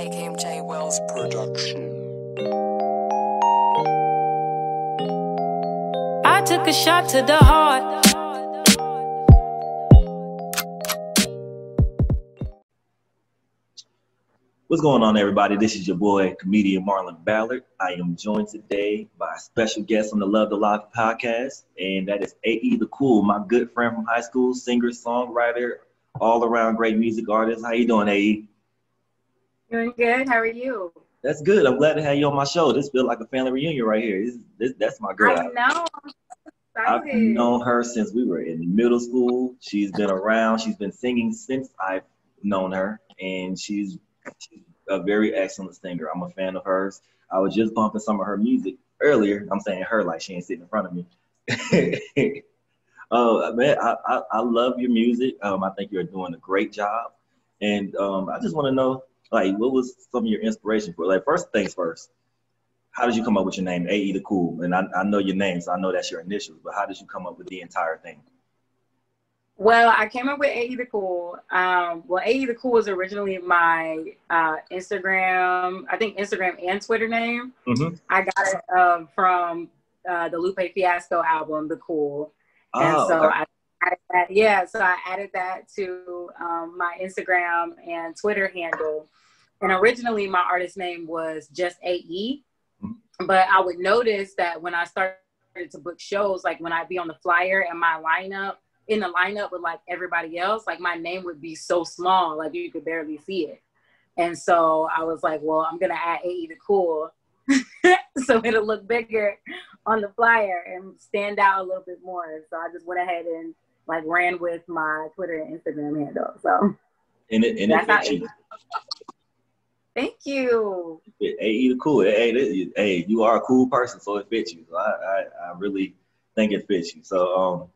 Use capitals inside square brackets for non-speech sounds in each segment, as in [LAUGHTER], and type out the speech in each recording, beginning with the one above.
AKMJ Wells production. I took a shot to the heart. What's going on, everybody? This is your boy, comedian Marlon Ballard. I am joined today by a special guest on the Love to Laugh podcast, and that is AE the Cool, my good friend from high school, singer, songwriter, all around great music artist. How you doing, AE? Doing good. How are you? That's good. I'm glad to have you on my show. This feels like a family reunion right here. This, this, that's my girl. I know. I've known her since we were in middle school. She's been around. She's been singing since I've known her, and she's, she's a very excellent singer. I'm a fan of hers. I was just bumping some of her music earlier. I'm saying her like she ain't sitting in front of me. [LAUGHS] Oh man, I, I, I love your music. Um, I think you're doing a great job, and um, I just want to know, like, what was some of your inspiration for? Like, first things first, how did you come up with your name, AE the Cool? And I, I know your name, so I know that's your initials. But how did you come up with the entire thing? Well, I came up with AE the Cool. Um, well, AE the Cool was originally my uh, Instagram, I think Instagram and Twitter name. Mm-hmm. I got it um, from uh, the Lupe Fiasco album, The Cool. And Oh, so okay. I added that, yeah, so I added that to um, my Instagram and Twitter handle. And originally my artist name was just AE, Mhm. but I would notice that when I started to book shows, like when I'd be on the flyer and my lineup, in the lineup with like everybody else, like my name would be so small, like you could barely see it. And so I was like, well, I'm gonna add AE to Cool [LAUGHS] so it'll look bigger on the flyer and stand out a little bit more. So I just went ahead and like ran with my Twitter and Instagram handle. So and it and it you. Thank you. It- AE the Cool. Hey, this- hey, you are a cool person, so it fits you. So I, I, I really think it fits you. So um,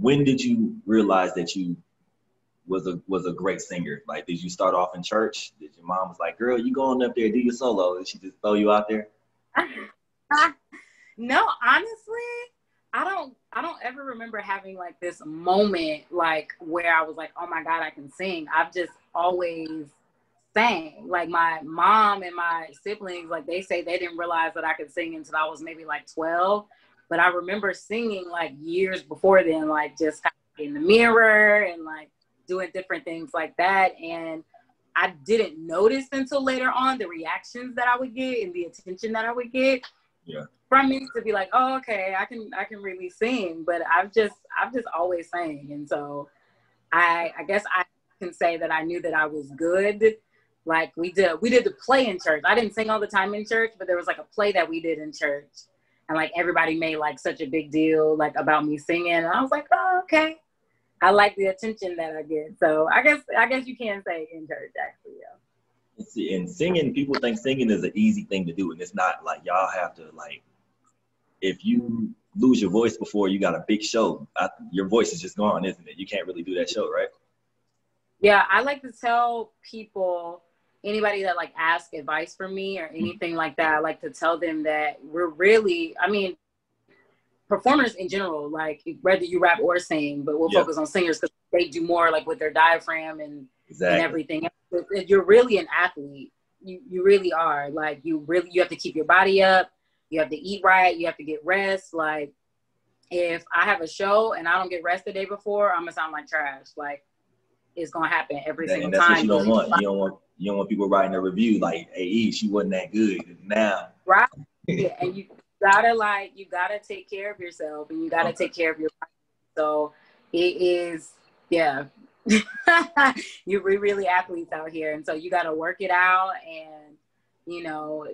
when did you realize that you was a was a great singer? Like, did you start off in church? Did your mom was like, "Girl, you going up there, do your solo," and she just throw you out there? [LAUGHS] no, honestly, I don't I don't ever remember having like this moment like where I was like, oh my God, I can sing. I've just always sang. Like my mom and my siblings, like they say they didn't realize that I could sing until I was maybe like 12. But I remember singing like years before then, like just in the mirror and like doing different things like that. And I didn't notice until later on the reactions that I would get and the attention that I would get Yeah. from me to be like, oh, okay, I can I can really sing. But I've just I've just always sang, and so I I guess I can say that I knew that I was good. Like we did we did the play in church. I didn't sing all the time in church, but there was like a play that we did in church, and like everybody made like such a big deal like about me singing, and I was like, oh, okay. I like the attention that I get. So I guess I guess you can say in church actually, yeah. See, and singing, people think singing is an easy thing to do, and it's not. Like y'all have to like, if you lose your voice before you got a big show, I, your voice is just gone, isn't it? You can't really do that show, right? Yeah, I like to tell people, anybody that like ask advice from me or anything like that, I like to tell them that we're really, I mean, performers in general, like whether you rap or sing, but we'll Yeah. focus on singers because they do more like with their diaphragm and, Exactly. and everything. You're really an athlete. You you really are. Like you really you have to keep your body up. You have to eat right. You have to get rest. Like if I have a show and I don't get rest the day before, I'm gonna sound like trash. Like it's gonna happen every single time. you don't want. You don't want you don't want people writing a review like, "Hey, she wasn't that good." Now, right? Yeah, and you gotta like you gotta take care of yourself and you gotta Okay. take care of your body. So it is yeah. [LAUGHS] You're we really athletes out here, and so you gotta work it out and you know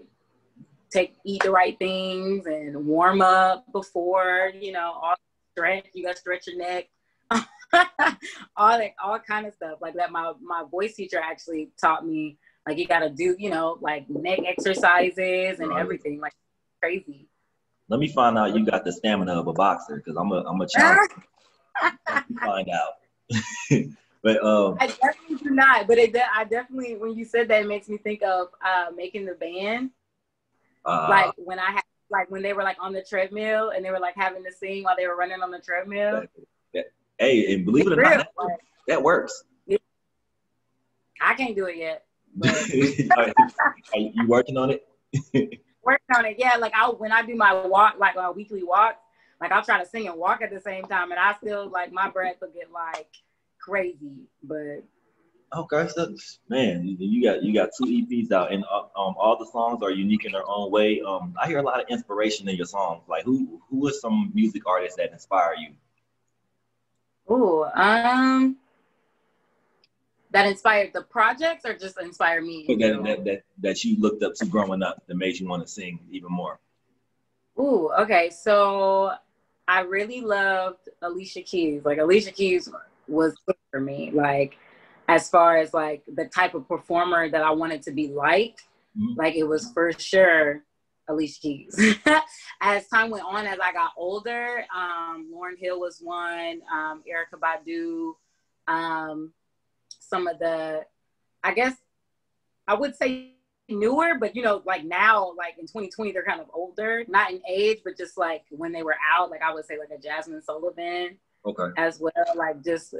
take eat the right things and warm up before you know all stretch. You gotta stretch your neck. [LAUGHS] all that all kind of stuff like that my my voice teacher actually taught me like you gotta do you know like neck exercises and Right. everything like crazy let me find out you got the stamina of a boxer because I'm a I'm a challenge. [LAUGHS] find out. [LAUGHS] but um, i definitely do not but it i definitely when you said that it makes me think of uh making the band uh, like when i had like when they were like on the treadmill and they were like having to sing while they were running on the treadmill hey, and believe it or not, that, works. I can't do it yet. [LAUGHS] are, are you working on it? [LAUGHS] working on it, yeah. Like I when I do my walk, like a weekly walk, like I'll try to sing and walk at the same time, and I still like my breath will get like crazy. But okay, so man, you got you got two EPs out, and uh, um, all the songs are unique in their own way. Um, I hear a lot of inspiration in your songs. Like who who are some music artists that inspire you? Ooh, um, that inspired the projects or just inspired me? That, that, that, that you looked up to growing up that made you want to sing even more. Ooh, okay. So I really loved Alicia Keys. Like Alicia Keys was for me. Like as far as like the type of performer that I wanted to be like, mm-hmm. like it was for sure Alicia Keys. [LAUGHS] as time went on, as I got older, um, Lauryn Hill was one, um, Erykah Badu, um, some of the, I guess I would say newer, but you know, like now, like in 2020, they're kind of older, not in age, but just like when they were out, like I would say like a Jazmine Sullivan, okay, as well, like just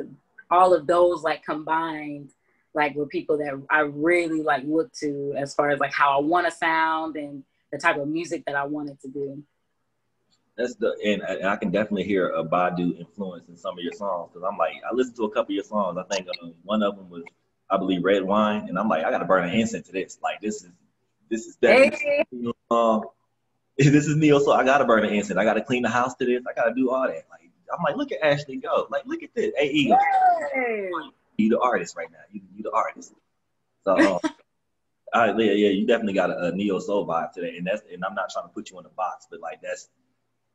all of those like combined, like were people that I really like look to as far as like how I want to sound and the type of music that I wanted to do. That's the and, and I can definitely hear a Badu influence in some of your songs because I'm like I listened to a couple of your songs. I think um, one of them was I believe Red Wine, and I'm like I got to burn an incense to this. Like this is this is definitely hey. um, [LAUGHS] this is neo so I got to burn an incense. I got to clean the house to this. I got to do all that. Like I'm like look at Ashley go. Like look at this. Hey you the artist right now. You you the artist. So. Um, [LAUGHS] all right, yeah, yeah, you definitely got a, a neo soul vibe today, and that's and I'm not trying to put you in a box, but like that's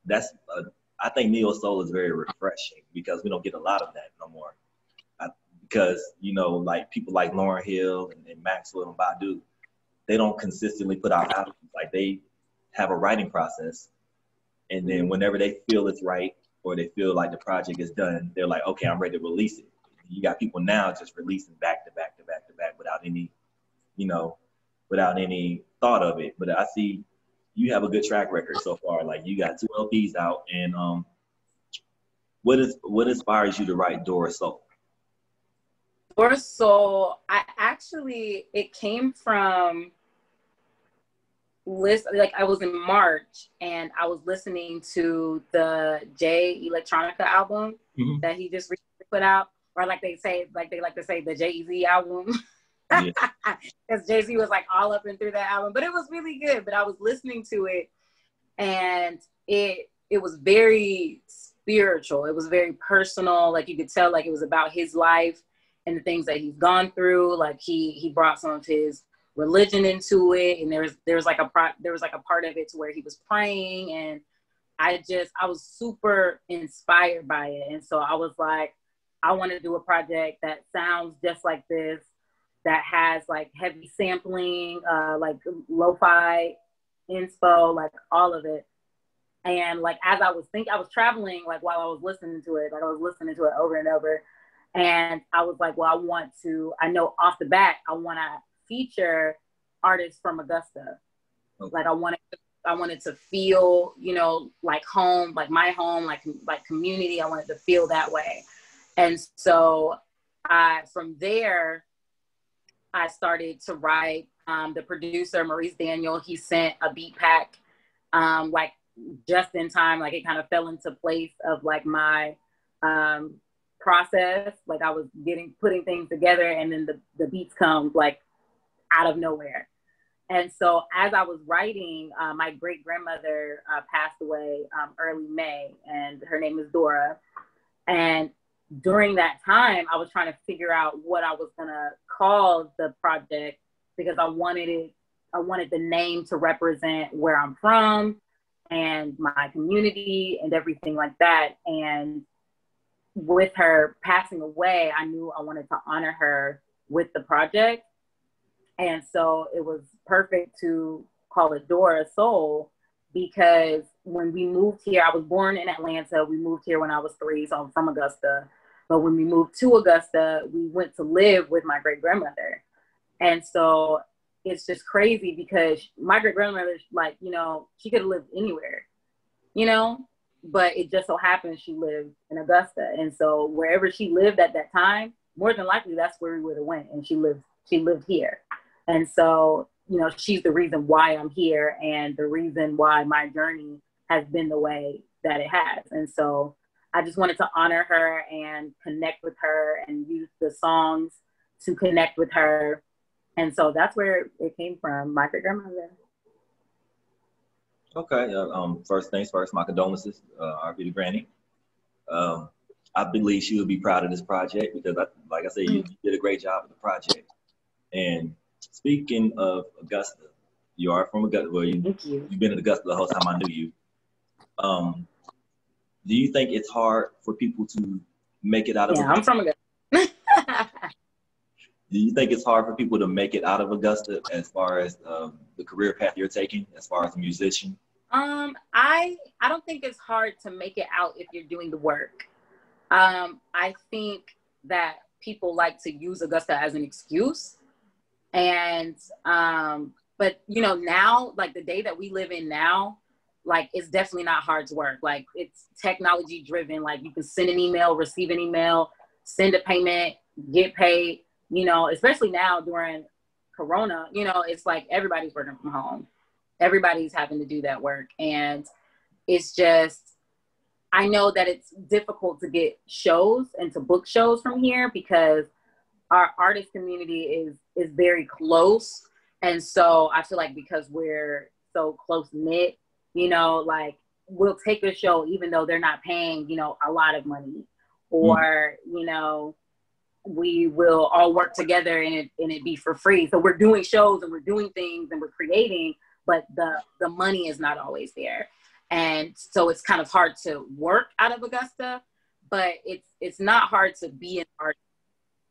that's a, I think neo soul is very refreshing because we don't get a lot of that no more. I, because you know, like people like Lauryn Hill and, and Maxwell and Badu, they don't consistently put out albums. Like they have a writing process, and then whenever they feel it's right or they feel like the project is done, they're like, okay, I'm ready to release it. You got people now just releasing back to back to back to back without any, you know, without any thought of it. But I see you have a good track record so far. Like you got two LPs out, and um, what is what inspires you to write Dora Soul? Dora Soul, I actually it came from list like I was in March and I was listening to the Jay Electronica album mm-hmm. that he just recently put out, or like they say, like they like to say the Jay Z album. [LAUGHS] because yeah. [LAUGHS] Jay Z was like all up and through that album, but it was really good. But I was listening to it, and it it was very spiritual. It was very personal. Like you could tell, like it was about his life and the things that he's gone through. Like he he brought some of his religion into it, and there was there was like a pro, there was like a part of it to where he was praying, and I just I was super inspired by it, and so I was like, I want to do a project that sounds just like this that has like heavy sampling, uh, like lo-fi inspo, like all of it. And like as I was thinking, I was traveling like while I was listening to it, like I was listening to it over and over. And I was like, well, I want to, I know off the bat, I want to feature artists from Augusta. Okay. Like I wanted, I wanted to feel, you know, like home, like my home, like like community. I wanted to feel that way. And so I, from there, I started to write. Um, the producer, Maurice Daniel, he sent a beat pack, um, like just in time. Like it kind of fell into place of like my um, process. Like I was getting putting things together, and then the the beats come like out of nowhere. And so as I was writing, uh, my great grandmother uh, passed away um, early May, and her name is Dora. And during that time, I was trying to figure out what I was gonna call the project because I wanted it, I wanted the name to represent where I'm from and my community and everything like that. And with her passing away, I knew I wanted to honor her with the project. And so it was perfect to call it Dora Soul because when we moved here, I was born in Atlanta. We moved here when I was three, so I'm from Augusta. But when we moved to Augusta, we went to live with my great grandmother. And so it's just crazy because my great grandmother, like, you know, she could have lived anywhere, you know, but it just so happened she lived in Augusta. And so wherever she lived at that time, more than likely that's where we would have went. And she lived, she lived here. And so, you know, she's the reason why I'm here and the reason why my journey has been the way that it has. And so I just wanted to honor her and connect with her and use the songs to connect with her. And so that's where it came from, my great grandmother. Okay. Uh, um, first things first, my condolences, uh, RP to Granny. Um, I believe she would be proud of this project because, I, like I said, you, you did a great job with the project. And speaking of Augusta, you are from Augusta. Well, you, Thank you. you've been in Augusta the whole time I knew you. Um, do you think it's hard for people to make it out of Yeah, I'm Augusta? from Augusta. [LAUGHS] Do you think it's hard for people to make it out of Augusta as far as um, the career path you're taking, as far as a musician? Um, I I don't think it's hard to make it out if you're doing the work. Um, I think that people like to use Augusta as an excuse, and um, but you know now, like the day that we live in now, like it's definitely not hard to work. Like it's technology driven. Like you can send an email, receive an email, send a payment, get paid. You know, especially now during Corona, you know, it's like everybody's working from home everybody's having to do that work and it's just i know that it's difficult to get shows and to book shows from here because our artist community is is very close and so i feel like because we're so close knit you know like we'll take a show even though they're not paying you know a lot of money. Mm. Or you know we will all work together and it and it be for free. So we're doing shows and we're doing things and we're creating but the the money is not always there. And so it's kind of hard to work out of augusta but it's it's not hard to be an artist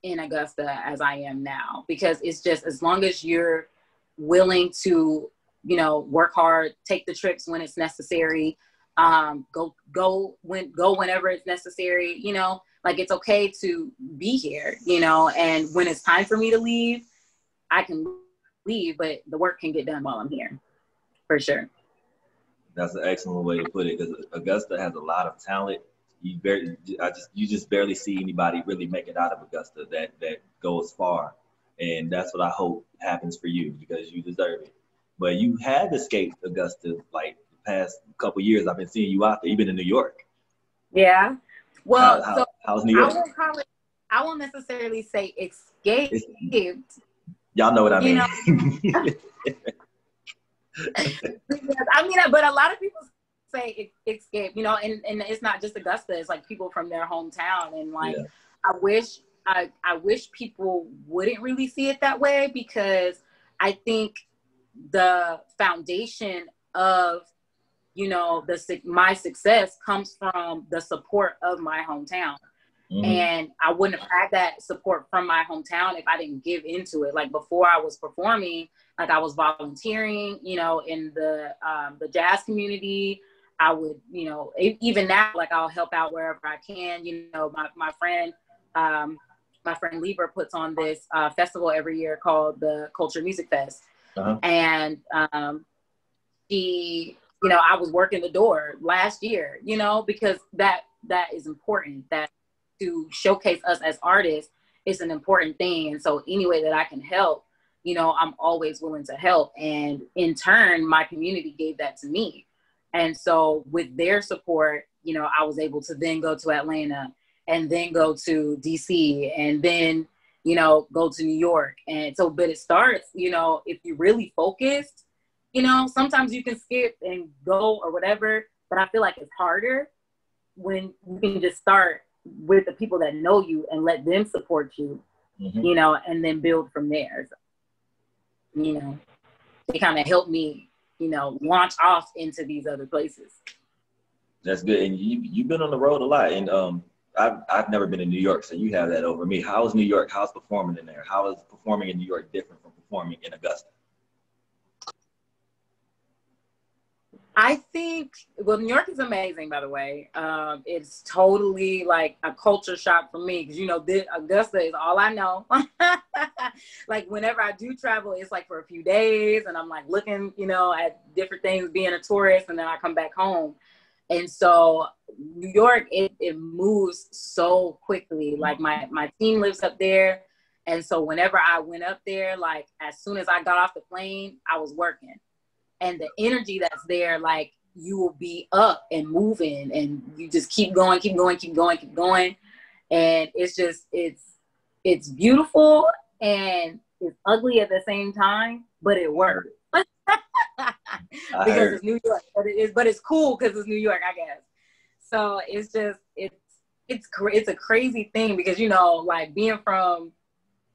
in augusta as i am now because it's just as long as you're willing to you know work hard take the trips when it's necessary um go go when go whenever it's necessary you know like it's okay to be here you know and when it's time for me to leave i can leave but the work can get done while i'm here for sure That's an excellent way to put it because Augusta has a lot of talent. You barely, I just, you just barely see anybody really make it out of Augusta that that goes far, and that's what I hope happens for you because you deserve it. But you have escaped Augusta like the past couple years. I've been seeing you out there. You've been in New York. yeah well How- how- so how's New i York? won't call it i won't necessarily say escaped. It's- Y'all know what I You mean. Because, [LAUGHS] I mean, but a lot of people say escape, you know, and, and it's not just Augusta, it's like people from their hometown. And like, Yeah. I wish, I, I wish people wouldn't really see it that way because I think the foundation of, you know, the my success comes from the support of my hometown. Mhm. And I wouldn't have had that support from my hometown if I didn't give into it. Like before I was performing, like I was volunteering, you know, in the um, the jazz community. I would, you know, even now, like I'll help out wherever I can. You know, my my friend, um, my friend Lieber puts on this uh, festival every year called the Culture Music Fest, Uh-huh. and um, she, you know, I was working the door last year, you know, because that that is important. That to showcase us as artists is an important thing, and so any way that I can help you know, I'm always willing to help. And in turn, my community gave that to me. And so with their support, you know, I was able to then go to Atlanta and then go to DC and then, you know, go to New York. And so, but it starts, you know, if you're really focused, you know, sometimes you can skip and go or whatever, but I feel like it's harder when you can just start with the people that know you and let them support you, Mhm. you know, and then build from there. So, you know, they kind of helped me, you know, launch off into these other places. That's good. And you you've been on the road a lot, and um, I've I've never been in New York, so you have that over me. How's New York? How's performing in there? How is performing in New York different from performing in Augusta? I think, well, New York is amazing, by the way. Um, it's totally like a culture shock for me because, you know, this, Augusta is all I know. [LAUGHS] like, whenever I do travel, it's like for a few days and I'm like looking, you know, at different things, being a tourist, and then I come back home. And so, New York, it, it moves so quickly. Mm-hmm. Like, my, my team lives up there And so whenever I went up there, like as soon as I got off the plane, I was working. And the energy that's there, like you will be up and moving and you just keep going, keep going, keep going, keep going. And it's just it's it's beautiful and it's ugly at the same time, but it works. [LAUGHS] because it's New York, but it is but it's cool because it's New York, I guess. So it's just it's it's it's a crazy thing because you know like being from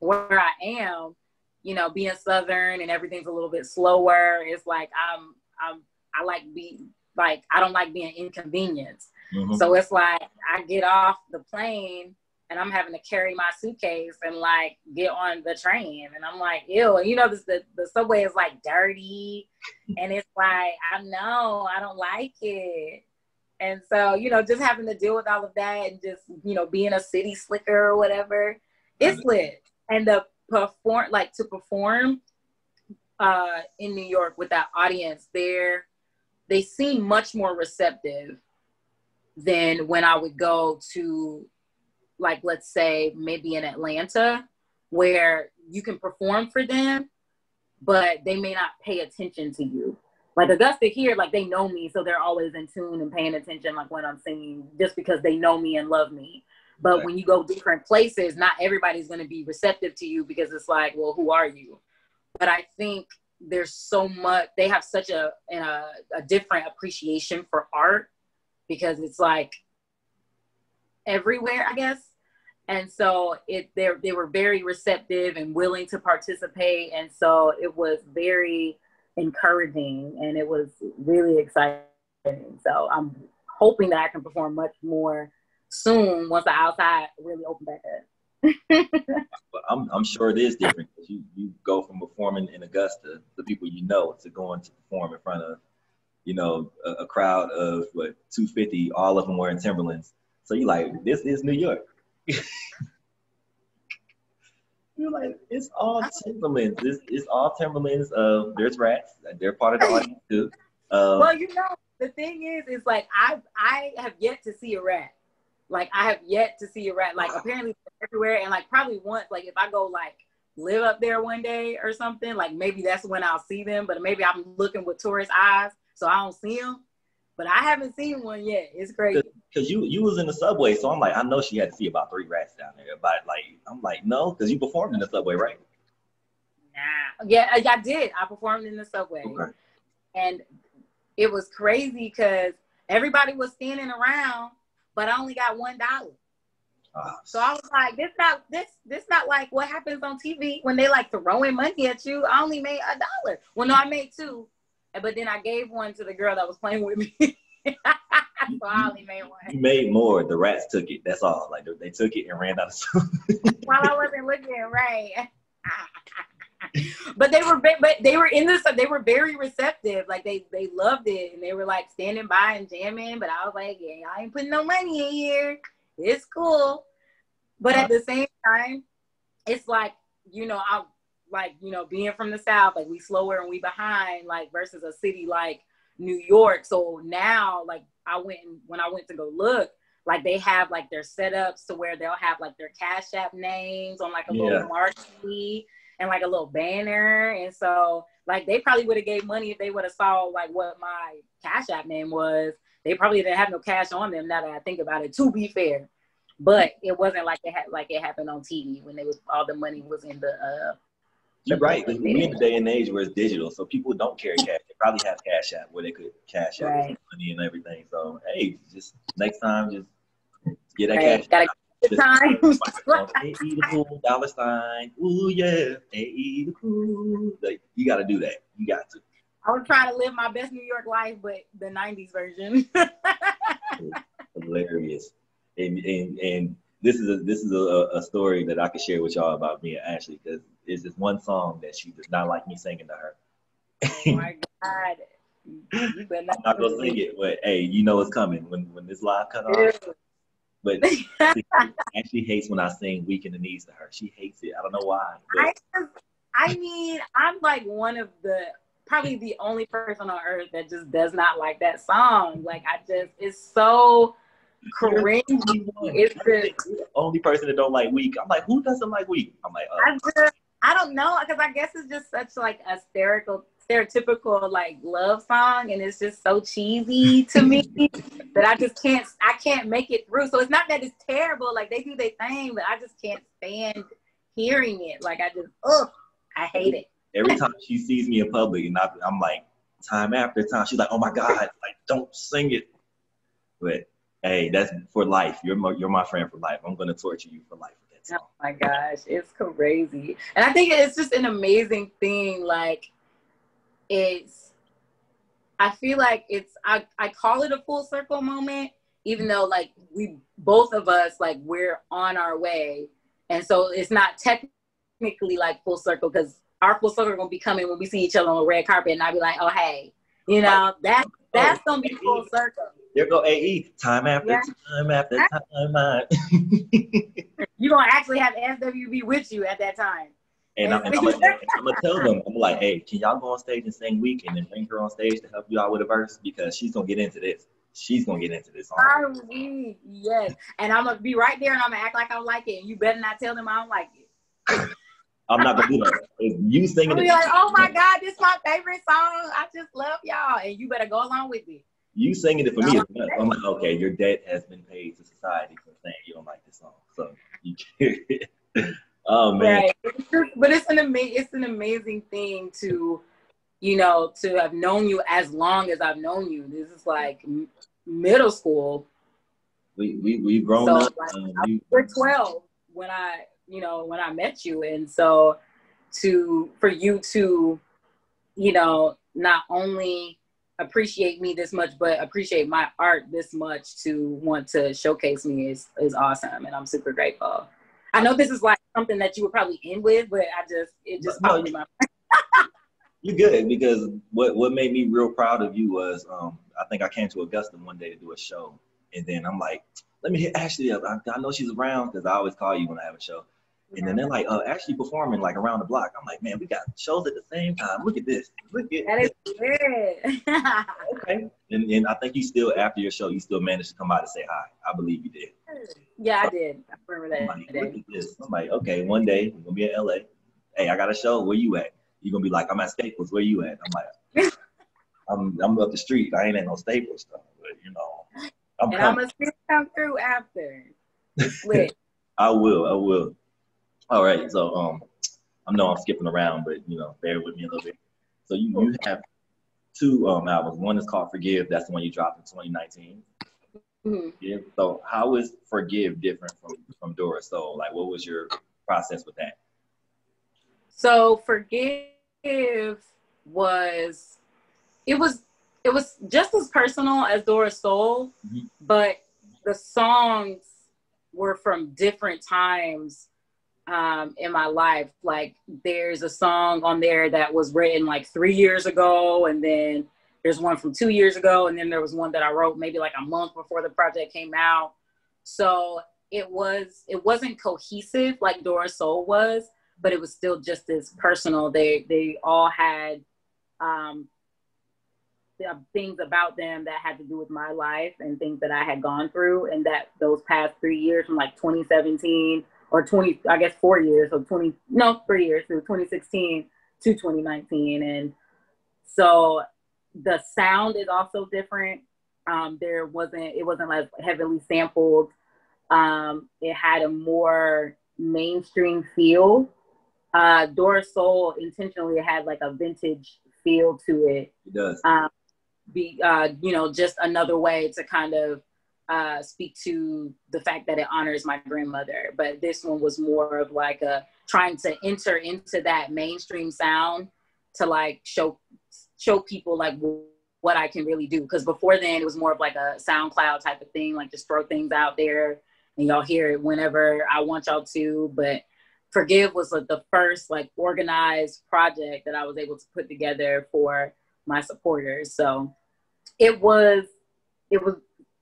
where I am, you know, being Southern and everything's a little bit slower. It's like I'm, I'm, I like being like I don't like being inconvenienced. Mm-hmm. So it's like I get off the plane and I'm having to carry my suitcase and like get on the train, and I'm like, ew. And you know, this, the the subway is like dirty, and it's like I know I don't like it. And so, you know, just having to deal with all of that and just, you know, being a city slicker or whatever, it's lit and the perform like to perform uh, in New York with that audience, there they seem much more receptive than when I would go to like let's say maybe in Atlanta where you can perform for them but they may not pay attention to you like augusta here like they know me so they're always in tune and paying attention like when i'm singing just because they know me and love me but right. when you go different places, not everybody's going to be receptive to you because it's like, well, who are you? But I think there's so much, they have such a, a, a different appreciation for art because it's like everywhere, I guess. And so it they they were very receptive and willing to participate, and so it was very encouraging and it was really exciting. So I'm hoping that I can perform much more soon once the outside really open back up. I'm, I'm sure it is different you, you go from performing in Augusta, the people you know, to going to perform in front of, you know, a, a crowd of what 250, all of them wearing Timberlands. So you're like, this is New York. You're like, it's all Timberlands. This it's all Timberlands. Uh, there's rats. They're part of the audience [LAUGHS] too. Um, well, you know, the thing is, is like I I have yet to see a rat. Like I have yet to see a rat. Like apparently everywhere, and like probably once. Like if I go like live up there one day or something, like maybe that's when I'll see them. But maybe I'm looking with tourist eyes, so I don't see them. But I haven't seen one yet. It's crazy. Cause you you was in the subway, so I'm like, I know she had to see about three rats down there. But like, I'm like, no, because you performed in the subway, right? Nah, yeah, I did. I performed in the subway, okay. and it was crazy because everybody was standing around but I only got one dollar. Oh. So I was like, this not this this not like what happens on TV when they like throwing money at you. I only made a dollar. Well, no, I made two, but then I gave one to the girl that was playing with me. [LAUGHS] so I only made one. You made more. The rats took it. That's all. Like they took it and ran out of While I wasn't looking right. but they were but they were in this they were very receptive like they they loved it and they were like standing by and jamming but i was like yeah i ain't putting no money in here it's cool but at the same time it's like you know i like you know being from the south like we slower and we behind like versus a city like new york so now like i went and when i went to go look like they have like their setups to where they'll have like their cash app names on like a yeah. little marquee and like a little banner. And so like they probably would have gave money if they would have saw like what my Cash App name was. They probably didn't have no cash on them now that I think about it, to be fair. But it wasn't like it had like it happened on TV when they was all the money was in the uh you're right. We're in the day and age where it's digital, so people don't carry cash. They probably have Cash App where they could cash out right. money and everything. So hey, just next time, just get that right. cash. Time. [LAUGHS] AE the cool dollar sign. Ooh yeah, AE the cool. Like you got to do that. You got to. I was trying to live my best New York life, but the '90s version. [LAUGHS] Hilarious, and and and this is a this is a, a story that I can share with y'all about me and Ashley because it's this one song that she does not like me singing to her. oh my god. I'm not gonna sing it, but hey, you know it's coming when when this live cut off. But [LAUGHS] she actually hates when I sing "Weak in the Knees" to her. She hates it. I don't know why. I, I mean, I'm like one of the probably the only person on earth that just does not like that song. Like I just, it's so cringy. It's the only person that don't like weak. I'm like, who doesn't like weak? I'm like, uh, I just, I don't know, because I guess it's just such like a stereotypical, stereotypical like love song, and it's just so cheesy to me [LAUGHS] that I just can't, I can't make it through. So it's not that it's terrible, like they do their thing, but I just can't stand hearing it. Like I just, ugh, I hate it. every time she sees me in public, and I, I'm like, time after time, she's like, oh my god, like don't sing it. But hey, that's for life. You're my, you're my friend for life. I'm gonna torture you for life with that oh song. Oh my gosh, it's crazy. And I think it's just an amazing thing. Like it's I feel like it's I, I call it a full circle moment, even though like we both of us like we're on our way. And so it's not technically like full circle because our full circle gonna be coming when we see each other on a red carpet and I'll be like, oh hey, you know, that oh, that's gonna be full circle. There go AE. Time after Yeah. time after time. [LAUGHS] You're gonna actually have SWV with you at that time. and I'm, and gonna, I'm gonna tell them, I'm like, hey, can y'all go on stage and sing Weak and then bring her on stage to help you out with a verse because she's gonna get into this. She's gonna get into this song. Yes. And I'm gonna be right there and I'm gonna act like I like it. And you better not tell them I don't like it. [LAUGHS] I'm not gonna do that. If you I'm singing it, be like, oh my God, this is my favorite song. I just love y'all. And you better go along with me. You singing it for me. is enough. I'm like, okay, your debt has been paid to society for saying you don't like this song. So you [LAUGHS] Oh man. Right. But it's an ama- it's an amazing thing to, you know, to have known you as long as I've known you. This is like m- middle school. We we we've grown So, up. like, um, we- We're 12 when I, you know, when I met you. And so to for you to, you know, not only appreciate me this much, but appreciate my art this much to want to showcase me is is awesome. And I'm super grateful. I know this is like something that you would probably end with, but I just it just No, popped in my [LAUGHS] You good because what what made me real proud of you was um I think I came to Augusta one day to do a show and then I'm like let me hit Ashley up I, I know she's around because I always call you when I have a show and then they're like uh Ashley performing like around the block. I'm like man we got shows at the same time. Look at this. Look at That is good. okay. And, and I think you still after your show you still managed to come by to say hi. I believe you did. Yeah, I did. I remember I'm that. like, look at this. I'm like okay one day we're gonna be in LA hey I got a show. Where you at? You're gonna be like I'm at Staples. Where you at? I'm like I'm I'm up the street. I ain't at no Staples stuff, but you know, I'm And I'm gonna come through after. [LAUGHS] I will. I will. All right. So um, I know I'm skipping around, but you know, bear with me a little bit. So you you have two um albums. One is called Forgive. That's the one you dropped in 2019. Mhm. Yeah. So how is Forgive different from from Dora Soul? Like, what was your process with that? So forgive was it was it was just as personal as Dora's Soul, Mhm. but the songs were from different times um, in my life. Like there's a song on there that was written like three years ago, and then there's one from two years ago, and then there was one that I wrote maybe like a month before the project came out. So it was it wasn't cohesive like Dora Soul was, but it was still just as personal. They they all had um, things about them that had to do with my life and things that I had gone through, and that those past three years from like 2017 or 20, I guess four years, or 20 no three years, through 2016 to 2019, and so the sound is also different. Um, there wasn't it wasn't like heavily sampled. Um, it had a more mainstream feel. Uh, Dora Soul intentionally had like a vintage feel to it. It does. Um, be uh, you know just another way to kind of uh, speak to the fact that it honors my grandmother. But this one was more of like a trying to enter into that mainstream sound to like show show people like what I can really do. Because before then, it was more of like a SoundCloud type of thing, like just throw things out there and y'all hear it whenever I want y'all to. But Forgive was like the first like organized project that I was able to put together for my supporters. So it was it was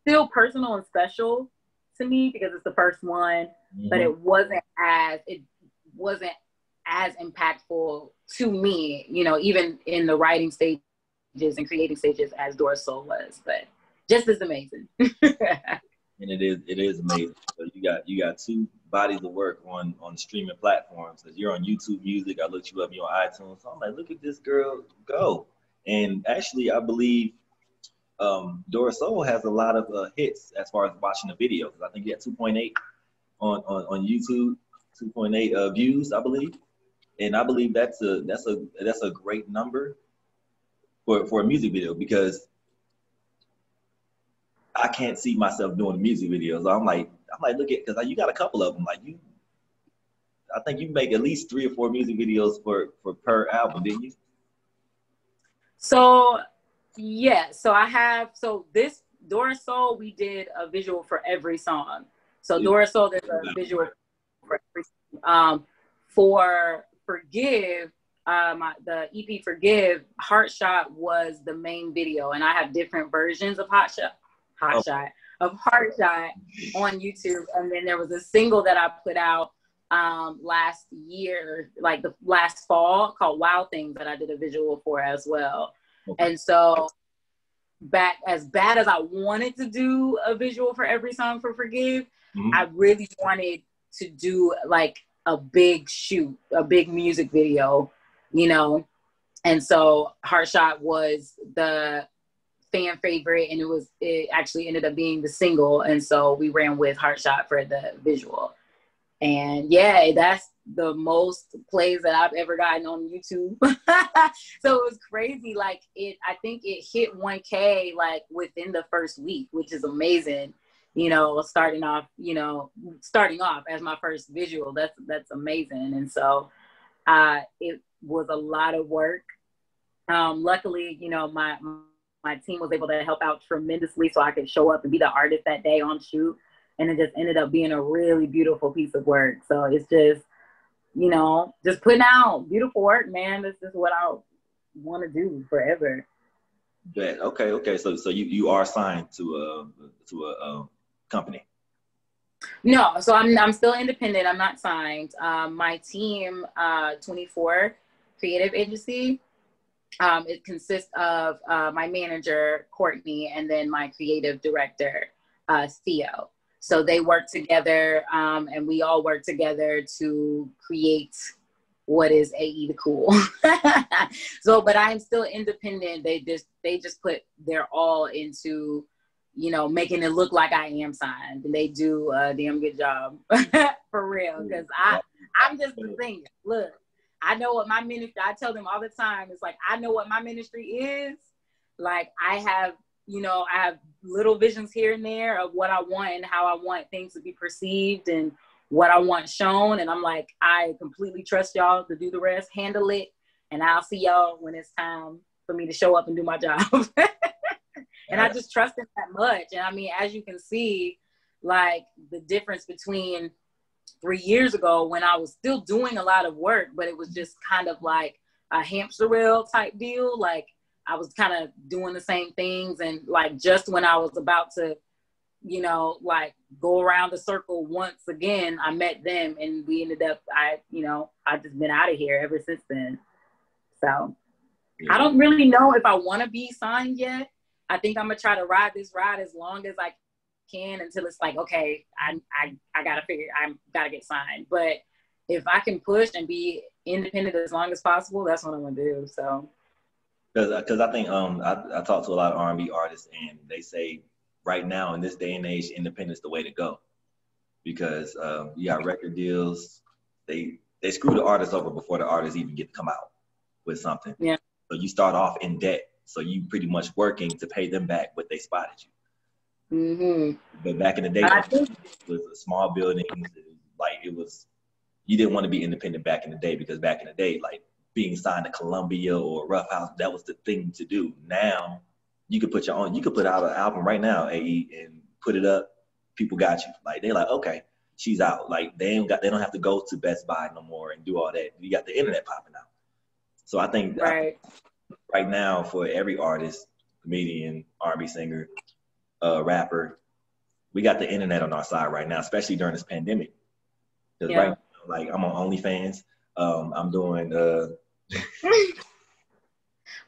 still personal and special to me because it's the first one, but Mhm. it wasn't as it wasn't as impactful to me, you know, even in the writing stages and creating stages as Dora Soul was, but just as amazing. [LAUGHS] and it is it is amazing. So you got you got two bodies of work on on streaming platforms. Cause you're on YouTube Music. I looked you up. You're on iTunes. So I'm like, look at this girl go. And actually, I believe um, Dora Soul has a lot of uh, hits as far as watching the video. Because I think you had 2.8 on, on on YouTube, 2.8 uh, views, I believe. And I believe that's a that's a that's a great number for for a music video because I can't see myself doing music videos. I'm like, I'm like, look at because you got a couple of them. Like you, I think you make at least three or four music videos for for per album, didn't you? So yeah, so I have so this Dora Soul we did a visual for every song. So Yeah. Dora Soul there's a visual for every song. Um, for Forgive, um, the EP Forgive, Heart Shot was the main video, and I have different versions of Hot Shot, Hot Oh. Shot of Heart Shot on YouTube, and then there was a single that I put out um last year like the last fall called wild things that i did a visual for as well Okay. and so back as bad as i wanted to do a visual for every song for forgive Mhm. i really wanted to do like a big shoot a big music video you know and so heart shot was the fan favorite and it was it actually ended up being the single and so we ran with heart shot for the visual and yeah, that's the most plays that I've ever gotten on YouTube. [LAUGHS] so it was crazy. Like it, I think it hit 1K like within the first week, which is amazing. You know, starting off, you know, starting off as my first visual. That's that's amazing. And so, uh, it was a lot of work. Um, luckily, you know, my my team was able to help out tremendously, so I could show up and be the artist that day on shoot and it just ended up being a really beautiful piece of work. So it's just, you know, just putting out beautiful work, man. This is what I want to do forever. Bet. Okay, okay. So so you you are signed to a to a um, company. No, so I'm I'm still independent. I'm not signed. Um, my team, uh, 24 creative agency. Um, it consists of uh, my manager Courtney and then my creative director uh, Theo. So they work together, um, and we all work together to create what is AE the cool. [LAUGHS] so, but I'm still independent. They just they just put their all into you know, making it look like I am signed. And they do a damn good job [LAUGHS] for real. Cause I, I'm just the singer. Look, I know what my ministry, I tell them all the time, it's like, I know what my ministry is. Like I have, you know, I have little visions here and there of what I want and how I want things to be perceived and what I want shown. And I'm like, I completely trust y'all to do the rest, handle it. And I'll see y'all when it's time for me to show up and do my [LAUGHS] job. and I just trust him that much. And I mean, as you can see, like the difference between three years ago when I was still doing a lot of work, but it was just kind of like a hamster wheel type deal. Like I was kind of doing the same things, and like just when I was about to, you know, like go around the circle once again, I met them, and we ended up. I, you know, I've just been out of here ever since then. So I don't really know if I want to be signed yet. I think I'm gonna try to ride this ride as long as I can until it's like, okay, I I, I gotta figure I gotta get signed. But if I can push and be independent as long as possible, that's what I'm gonna do. So Because I think um I, I talk to a lot of R&B artists and they say right now in this day and age, independence is the way to go. Because um, you got record deals, they they screw the artists over before the artists even get to come out with something. Yeah. So you start off in debt. So you pretty much working to pay them back what they spotted you. Mm-hmm. But back in the day, it was a small was like it was, you didn't want to be independent back in the day because back in the day, like being signed to Columbia or Ruffhouse, that was the thing to do. Now, you could put your own. You could put out an album right now, AE, and put it up. People got you. Like they're like, okay, she's out. Like they ain't got. They don't have to go to Best Buy no more and do all that. You got the internet popping out. So I think I right. right now for every artist, comedian, R&B singer, uh, rapper, we got the internet on our side right now, especially during this pandemic. Yeah. right now, like I'm on OnlyFans. Um, I'm doing uh, [LAUGHS]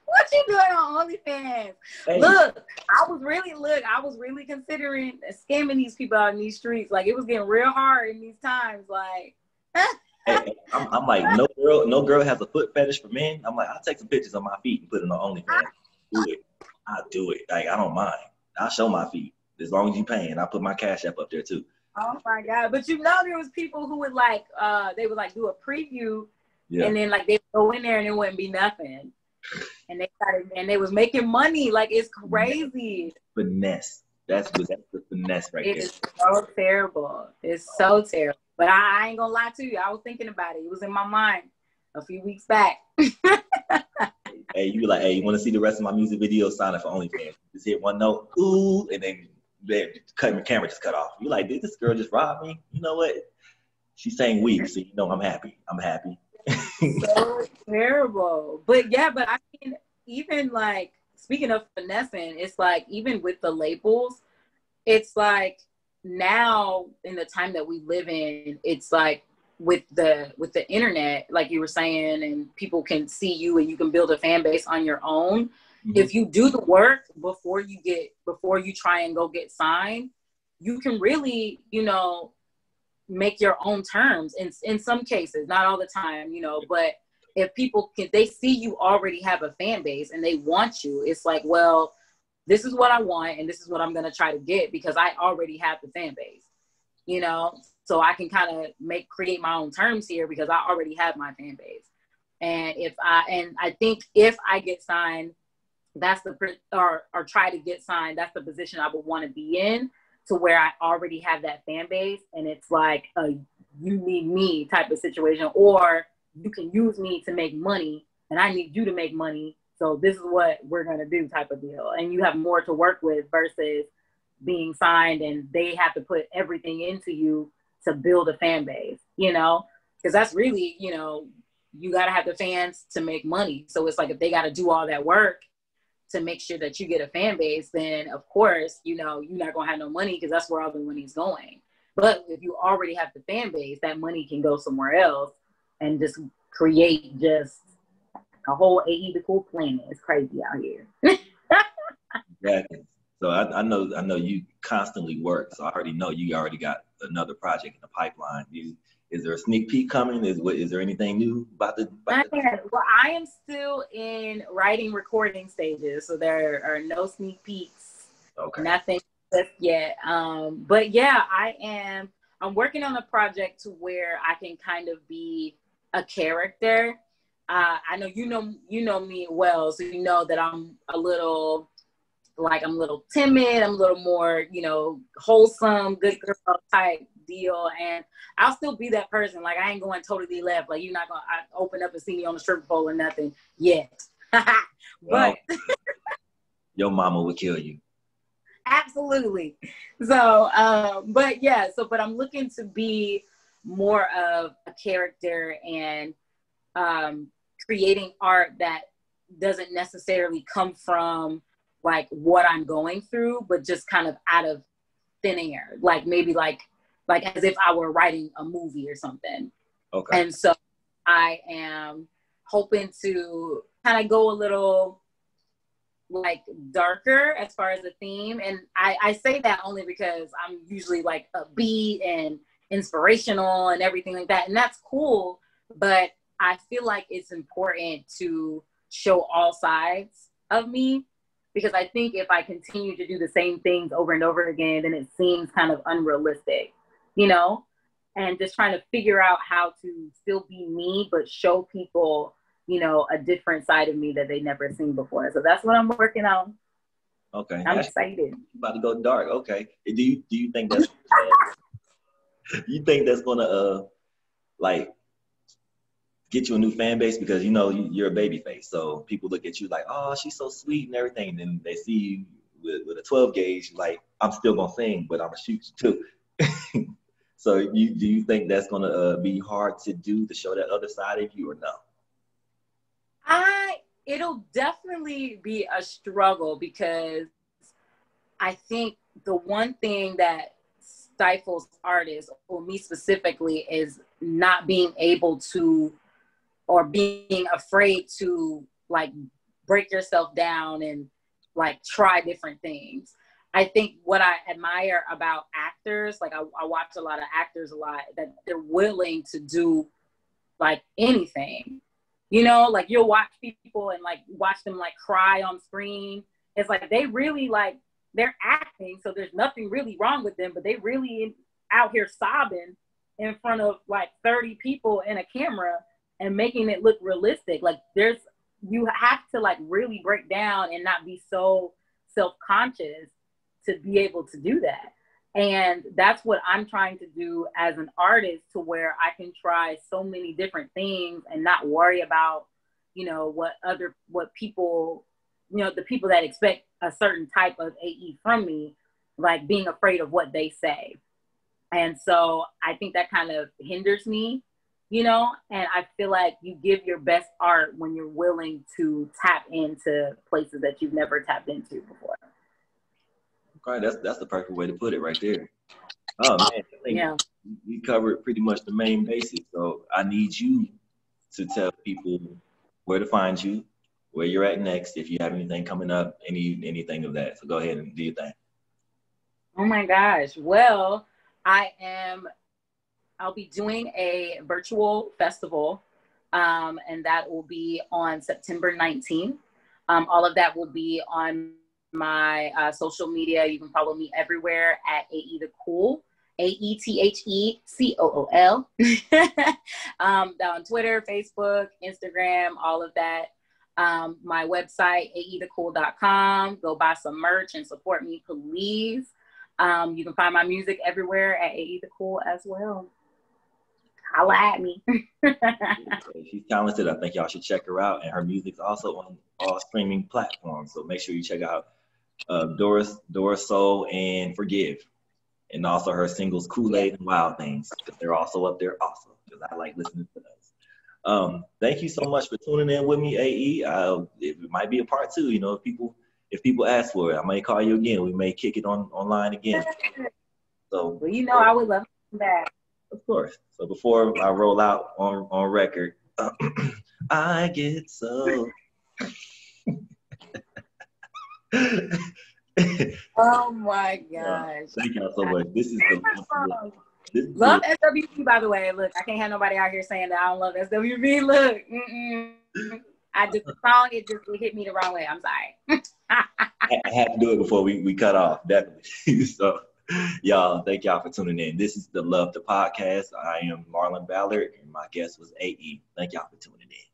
what you doing on OnlyFans? Hey. Look, I was really look, I was really considering scamming these people out in these streets. Like it was getting real hard in these times. Like [LAUGHS] hey, I'm, I'm, like, no girl, no girl has a foot fetish for men. I'm like, I'll take some pictures of my feet and put it on OnlyFans. Do it. I'll do it. Like I don't mind. I'll show my feet as long as you paying. I'll put my cash app up there too. Oh my god! But you know, there was people who would like, uh, they would like do a preview, yeah. and then like they go in there and it wouldn't be nothing and they started and they was making money. Like it's crazy. Finesse. That's what that's the finesse right it there. It is so terrible. It's so terrible. But I, I, ain't gonna lie to you. I was thinking about it. It was in my mind a few weeks back. [LAUGHS] hey, you be like, hey, you want to see the rest of my music video? Sign up for OnlyFans. Just hit one note, ooh, and then they cut camera just cut off. You're like, did this girl just rob me? You know what? She's saying weak, so you know I'm happy. I'm happy so terrible. But yeah, but I mean, even like speaking of finessing, it's like even with the labels, it's like now in the time that we live in, it's like with the with the internet, like you were saying, and people can see you and you can build a fan base on your own. Mm-hmm. If you do the work before you get before you try and go get signed, you can really, you know, make your own terms in in some cases, not all the time, you know, but if people can they see you already have a fan base and they want you, it's like, well, this is what I want and this is what I'm gonna try to get because I already have the fan base. You know, so I can kind of make create my own terms here because I already have my fan base. And if I and I think if I get signed, that's the or or try to get signed, that's the position I would want to be in to where I already have that fan base and it's like a you need me type of situation, or you can use me to make money and I need you to make money. So this is what we're gonna do type of deal. And you have more to work with versus being signed and they have to put everything into you to build a fan base, you know? Because that's really, you know, you gotta have the fans to make money. So it's like if they gotta do all that work to make sure that you get a fan base, then of course, you know, you're not gonna have no money because that's where all the money's going. But if you already have the fan base, that money can go somewhere else and just create just a whole AE the cool planet. It's crazy out here. [LAUGHS] exactly. So I, I, know I know you constantly work, so I already know you already got another project in the pipeline. You is there a sneak peek coming? Is what is there anything new about the? About the- well, I am still in writing recording stages, so there are no sneak peeks. Okay. Nothing just yet. Um, but yeah, I am. I'm working on a project to where I can kind of be a character. Uh, I know you know you know me well, so you know that I'm a little like I'm a little timid. I'm a little more, you know, wholesome, good girl type deal. And I'll still be that person. Like I ain't going totally left. Like you're not gonna open up and see me on the strip pole or nothing yet. [LAUGHS] but your mama would kill you. Absolutely. So, um, but yeah. So, but I'm looking to be more of a character and um, creating art that doesn't necessarily come from like what I'm going through, but just kind of out of thin air. Like maybe like like as if I were writing a movie or something. Okay. And so I am hoping to kind of go a little like darker as far as the theme. And I, I say that only because I'm usually like a beat and inspirational and everything like that. And that's cool. But I feel like it's important to show all sides of me because I think if I continue to do the same things over and over again, then it seems kind of unrealistic you know, and just trying to figure out how to still be me, but show people, you know, a different side of me that they never seen before. So that's what I'm working on. Okay. I'm excited. About to go dark. Okay. Do you do you think that's [LAUGHS] you think that's gonna uh like get you a new fan base because you know you're a baby face, so people look at you like, oh, she's so sweet and everything, and then they see you with, with a 12 gauge, like I'm still gonna sing, but I'm gonna shoot you too. [LAUGHS] So you do you think that's gonna uh, be hard to do to show that other side of you or no? I it'll definitely be a struggle because I think the one thing that stifles artists or me specifically is not being able to or being afraid to like break yourself down and like try different things. I think what I admire about actors, like I, I watch a lot of actors a lot, that they're willing to do like anything. You know, like you'll watch people and like watch them like cry on screen. It's like they really like they're acting, so there's nothing really wrong with them, but they really out here sobbing in front of like 30 people in a camera and making it look realistic. Like there's you have to like really break down and not be so self-conscious to be able to do that. And that's what I'm trying to do as an artist to where I can try so many different things and not worry about, you know, what other, what people, you know, the people that expect a certain type of AE from me, like being afraid of what they say. And so I think that kind of hinders me, you know, and I feel like you give your best art when you're willing to tap into places that you've never tapped into before. Right, that's that's the perfect way to put it right there. Oh man, yeah. we covered pretty much the main basics. So I need you to tell people where to find you, where you're at next, if you have anything coming up, any anything of that. So go ahead and do your thing. Oh my gosh. Well, I am I'll be doing a virtual festival, um, and that will be on September 19th. Um, all of that will be on my uh, social media. You can follow me everywhere at AE the Cool, A E T H E C O O L. [LAUGHS] um, on Twitter, Facebook, Instagram, all of that. Um, my website, aethecool.com. Go buy some merch and support me, please. Um, you can find my music everywhere at AE the Cool as well. Holla at me. [LAUGHS] She's talented. I think y'all should check her out. And her music's also on all streaming platforms. So make sure you check out uh, Doris, Doris Soul, and Forgive, and also her singles Kool Aid and Wild Things because they're also up there also because I like listening to those. Um, thank you so much for tuning in with me, AE. Uh, it might be a part two. You know, if people if people ask for it, I may call you again. We may kick it on online again. So, well, you know, I would love to come back. Of course. So before I roll out on on record, [CLEARS THROAT] I get so oh my [LAUGHS] gosh. Thank y'all so much. This is the this is love SWV by the way. Look, I can't have nobody out here saying that I don't love SWV. [LAUGHS] Look, mm-mm. I just the song it just it hit me the wrong way. I'm sorry. [LAUGHS] I had to do it before we, we cut off, definitely. so y'all, thank y'all for tuning in. This is the Love the Podcast. I am Marlon Ballard, and my guest was AE. Thank y'all for tuning in.